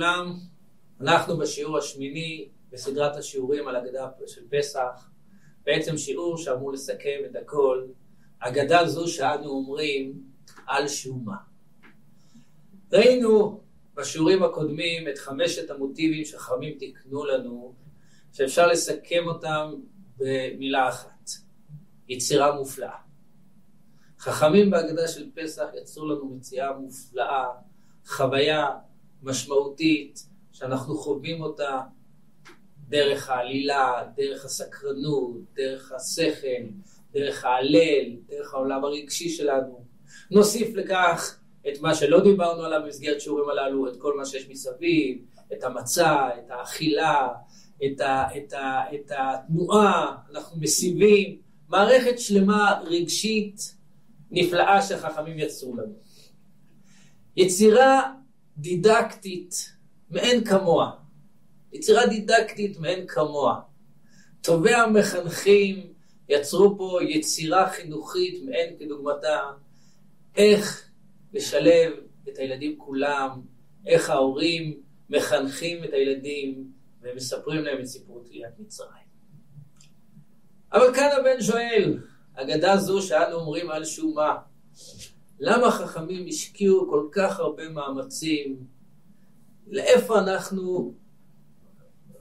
לכולם, אנחנו בשיעור השמיני בסדרת השיעורים על אגדה של פסח, בעצם שיעור שאמור לסכם את הכל, אגדה זו שאנו אומרים על שומה. ראינו בשיעורים הקודמים את חמשת המוטיבים שחכמים תיקנו לנו, שאפשר לסכם אותם במילה אחת, יצירה מופלאה. חכמים בהגדה של פסח יצרו לנו מציאה מופלאה, חוויה משמעותית, שאנחנו חווים אותה דרך העלילה, דרך הסקרנות, דרך השכל, דרך ההלל, דרך העולם הרגשי שלנו. נוסיף לכך את מה שלא דיברנו עליו במסגרת שיעורים הללו, את כל מה שיש מסביב, את המצע, את האכילה, את, ה, את, ה, את התנועה, אנחנו מסיבים, מערכת שלמה רגשית נפלאה שחכמים יצרו לנו. יצירה דידקטית מאין כמוה. יצירה דידקטית מאין כמוה. טובי המחנכים יצרו פה יצירה חינוכית מאין כדוגמתה, איך לשלב את הילדים כולם, איך ההורים מחנכים את הילדים ומספרים להם את סיפור תליית מצרים. אבל כאן הבן שואל, אגדה זו שאנו אומרים על שומה, למה חכמים השקיעו כל כך הרבה מאמצים? לאיפה אנחנו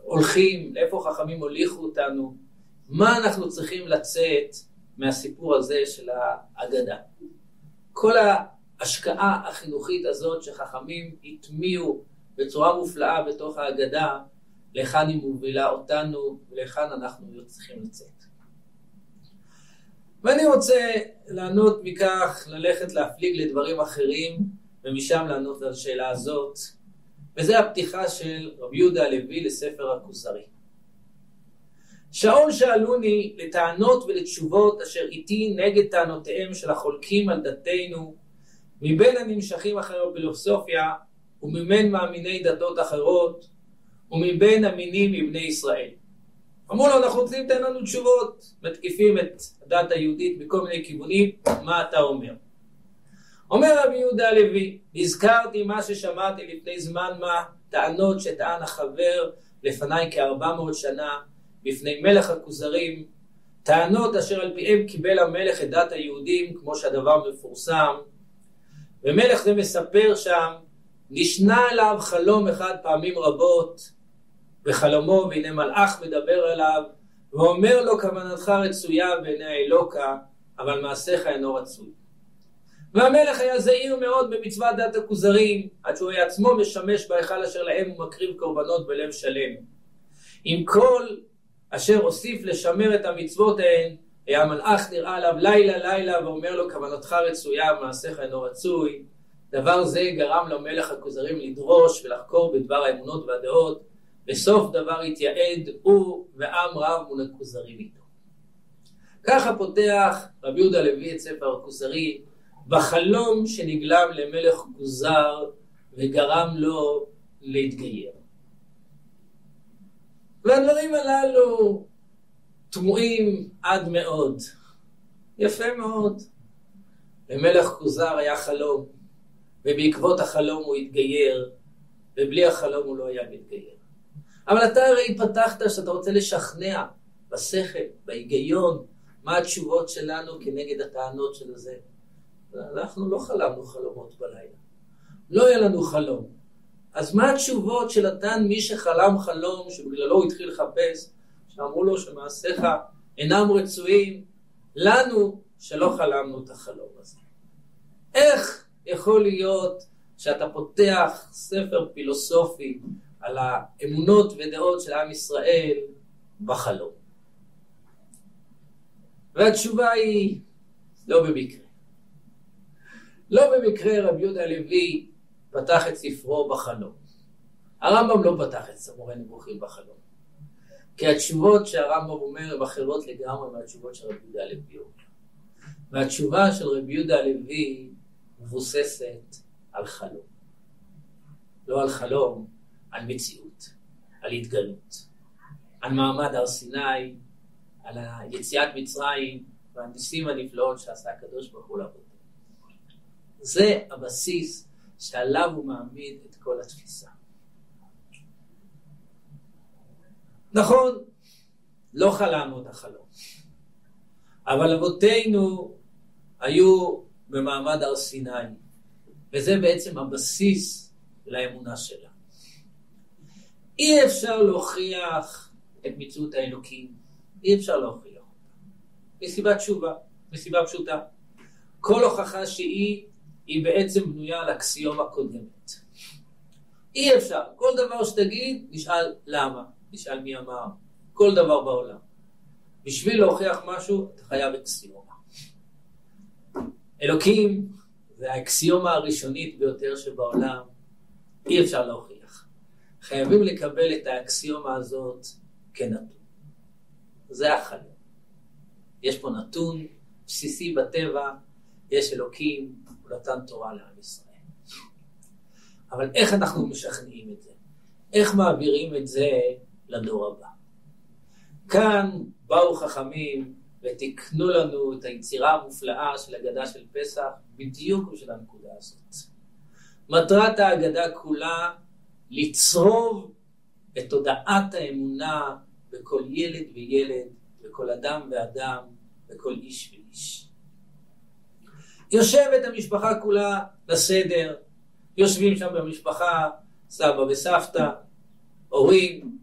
הולכים? לאיפה חכמים הוליכו אותנו? מה אנחנו צריכים לצאת מהסיפור הזה של האגדה? כל ההשקעה החינוכית הזאת שחכמים הטמיעו בצורה מופלאה בתוך האגדה, להיכן היא מובילה אותנו ולהיכן אנחנו צריכים לצאת. ואני רוצה לענות מכך, ללכת להפליג לדברים אחרים, ומשם לענות על השאלה הזאת, וזה הפתיחה של רבי יהודה הלוי לספר הכוזרי. שעון שאלוני לטענות ולתשובות אשר איתי נגד טענותיהם של החולקים על דתנו, מבין הנמשכים אחרי הפילוסופיה, ומבין מאמיני דתות אחרות, ומבין המינים מבני ישראל. אמרו לו, אנחנו רוצים לתת לנו תשובות, מתקיפים את הדת היהודית מכל מיני כיוונים, מה אתה אומר? אומר רבי יהודה הלוי, נזכרתי מה ששמעתי לפני זמן מה, טענות שטען החבר לפניי כארבע מאות שנה, בפני מלך הכוזרים, טענות אשר על פיהם קיבל המלך את דת היהודים, כמו שהדבר מפורסם, ומלך זה מספר שם, נשנה אליו חלום אחד פעמים רבות, בחלומו, והנה מלאך מדבר אליו, ואומר לו כוונתך רצויה בעיני האלוקה, אבל מעשיך אינו רצוי. והמלך היה זהיר מאוד במצוות דת הכוזרים, עד שהוא היה עצמו משמש בהיכל אשר להם ומקריב קורבנות בלב שלם. עם כל אשר הוסיף לשמר את המצוות ההן, היה המלאך נראה עליו לילה לילה ואומר לו כוונתך רצויה ומעשיך אינו רצוי. דבר זה גרם למלך הכוזרים לדרוש ולחקור בדבר האמונות והדעות בסוף דבר התייעד הוא ועם רב מול הכוזרים איתו. ככה פותח רבי יהודה לוי את ספר הכוזרי בחלום שנגלם למלך כוזר וגרם לו להתגייר. והדברים הללו תמוהים עד מאוד. יפה מאוד. למלך כוזר היה חלום, ובעקבות החלום הוא התגייר, ובלי החלום הוא לא היה מתגייר. אבל אתה הרי פתחת שאתה רוצה לשכנע בשכל, בהיגיון, מה התשובות שלנו כנגד הטענות של זה. אנחנו לא חלמנו חלומות בלילה. לא היה לנו חלום. אז מה התשובות שנתן מי שחלם חלום, שבגללו הוא התחיל לחפש, שאמרו לו שמעשיך אינם רצויים, לנו שלא חלמנו את החלום הזה. איך יכול להיות שאתה פותח ספר פילוסופי על האמונות ודעות של עם ישראל בחלום. והתשובה היא לא במקרה. לא במקרה רבי יהודה הלוי פתח את ספרו בחלום. הרמב"ם לא פתח את סמורי נבוכים בחלום. כי התשובות שהרמב"ם אומר הן אחרות לגמרי מהתשובות של רבי יהודה הלוי. והתשובה של רבי יהודה הלוי מבוססת על חלום. לא על חלום, על מציאות, על התגלות, על מעמד הר סיני, על יציאת מצרים והניסים הנפלאות שעשה הקדוש ברוך הוא לעבוד. זה הבסיס שעליו הוא מעמיד את כל התפיסה. נכון, לא חלמנו את החלום, אבל אבותינו היו במעמד הר סיני, וזה בעצם הבסיס לאמונה שלה. אי אפשר להוכיח את מציאות האלוקים, אי אפשר להוכיח אותה, מסיבת תשובה, מסיבה פשוטה. כל הוכחה שהיא, היא בעצם בנויה על אקסיומה קודמת. אי אפשר, כל דבר שתגיד, נשאל למה, נשאל מי אמר, כל דבר בעולם. בשביל להוכיח משהו, אתה חייב אקסיומה. אלוקים זה האקסיומה הראשונית ביותר שבעולם, אי אפשר להוכיח. חייבים לקבל את האקסיומה הזאת כנתון. זה החלום. יש פה נתון בסיסי בטבע, יש אלוקים, הוא נתן תורה לעם ישראל. אבל איך אנחנו משכנעים את זה? איך מעבירים את זה לדור הבא? כאן באו חכמים ותיקנו לנו את היצירה המופלאה של הגדה של פסח בדיוק בשביל הנקודה הזאת. מטרת ההגדה כולה לצרוב את תודעת האמונה בכל ילד וילד, בכל אדם ואדם, בכל איש ואיש. יושבת המשפחה כולה לסדר, יושבים שם במשפחה, סבא וסבתא, הורים,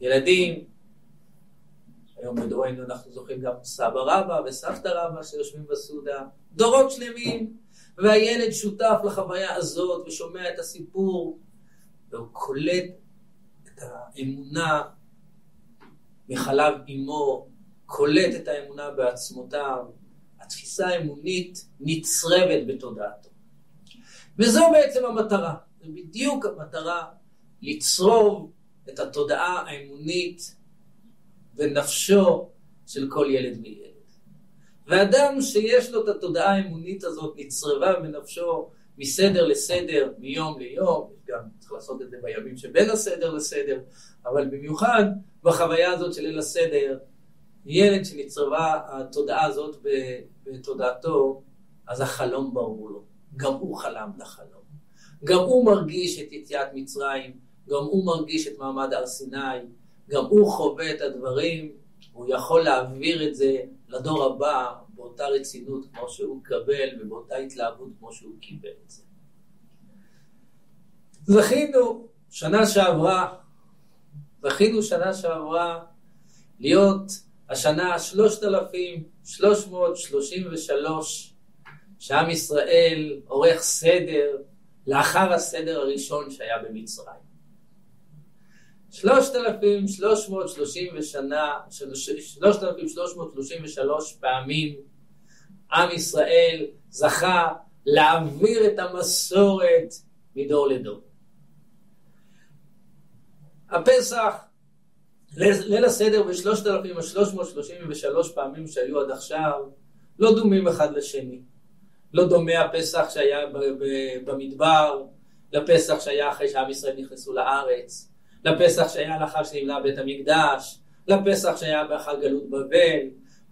ילדים. היום בדורנו אנחנו זוכרים גם סבא רבא וסבתא רבא שיושבים בסעודה. דורות שלמים, והילד שותף לחוויה הזאת ושומע את הסיפור, והוא קולט את האמונה מחלב אמו, קולט את האמונה בעצמותיו. התפיסה האמונית נצרבת בתודעתו. וזו בעצם המטרה, זו בדיוק המטרה לצרוב את התודעה האמונית בנפשו של כל ילד וילד. ואדם שיש לו את התודעה האמונית הזאת נצרבה בנפשו מסדר לסדר, מיום ליום, גם צריך לעשות את זה בימים שבין הסדר לסדר, אבל במיוחד בחוויה הזאת של ליל הסדר, ילד שנצרבה התודעה הזאת בתודעתו, אז החלום ברור לו. גם הוא חלם את החלום. גם הוא מרגיש את יציאת מצרים, גם הוא מרגיש את מעמד הר סיני, גם הוא חווה את הדברים, הוא יכול להעביר את זה לדור הבא באותה רצינות כמו שהוא קבל ובאותה התלהבות כמו שהוא קיבל את זה. זכינו שנה שעברה, זכינו שנה שעברה להיות השנה 3333 שעם ישראל עורך סדר לאחר הסדר הראשון שהיה במצרים. 3,333 פעמים עם ישראל זכה להעביר את המסורת מדור לדור. הפסח, ליל הסדר ב-3,333 פעמים שהיו עד עכשיו, לא דומים אחד לשני. לא דומה הפסח שהיה במדבר לפסח שהיה אחרי שעם ישראל נכנסו לארץ, לפסח שהיה לאחר שנבנה בית המקדש, לפסח שהיה באחר גלות בבל,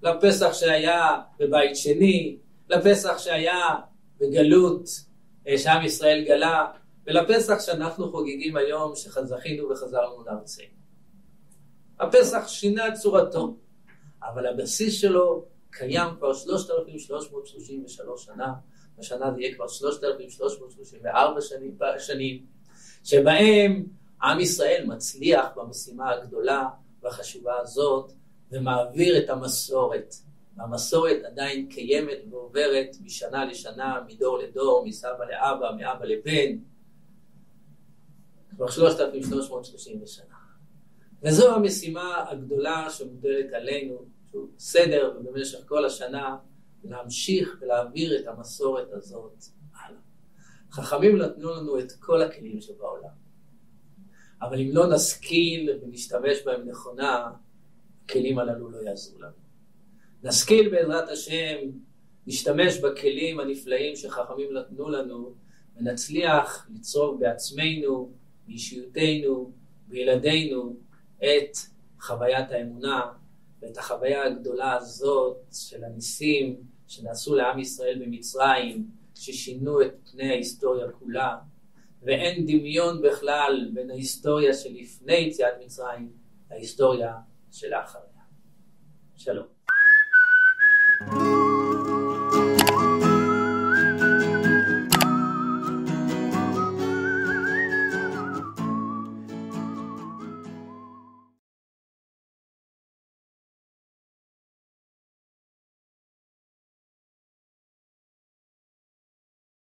לפסח שהיה בבית שני, לפסח שהיה בגלות אה, שעם ישראל גלה, ולפסח שאנחנו חוגגים היום שזכינו וחזרנו לארצנו. הפסח שינה את צורתו, אבל הבסיס שלו קיים כבר 3,333 שנה, השנה זה יהיה כבר 3,334 שנים, שנים, שבהם עם ישראל מצליח במשימה הגדולה והחשובה הזאת ומעביר את המסורת. והמסורת עדיין קיימת ועוברת משנה לשנה, מדור לדור, מסבא לאבא, מאבא לבן, כבר 3,330 שנה. וזו המשימה הגדולה שמוטלת עלינו סדר במשך כל השנה להמשיך ולהעביר את המסורת הזאת הלאה. חכמים נתנו לנו את כל הכלים שבעולם. אבל אם לא נשכיל ונשתמש בהם נכונה, הכלים הללו לא יעזרו לנו. נשכיל בעזרת השם, נשתמש בכלים הנפלאים שחכמים נתנו לנו, ונצליח לצרוב בעצמנו, באישיותנו, בילדינו, את חוויית האמונה ואת החוויה הגדולה הזאת של הניסים שנעשו לעם ישראל במצרים, ששינו את פני ההיסטוריה כולה, ואין דמיון בכלל בין ההיסטוריה שלפני יציאת מצרים להיסטוריה שלאחריה. שלום. thank you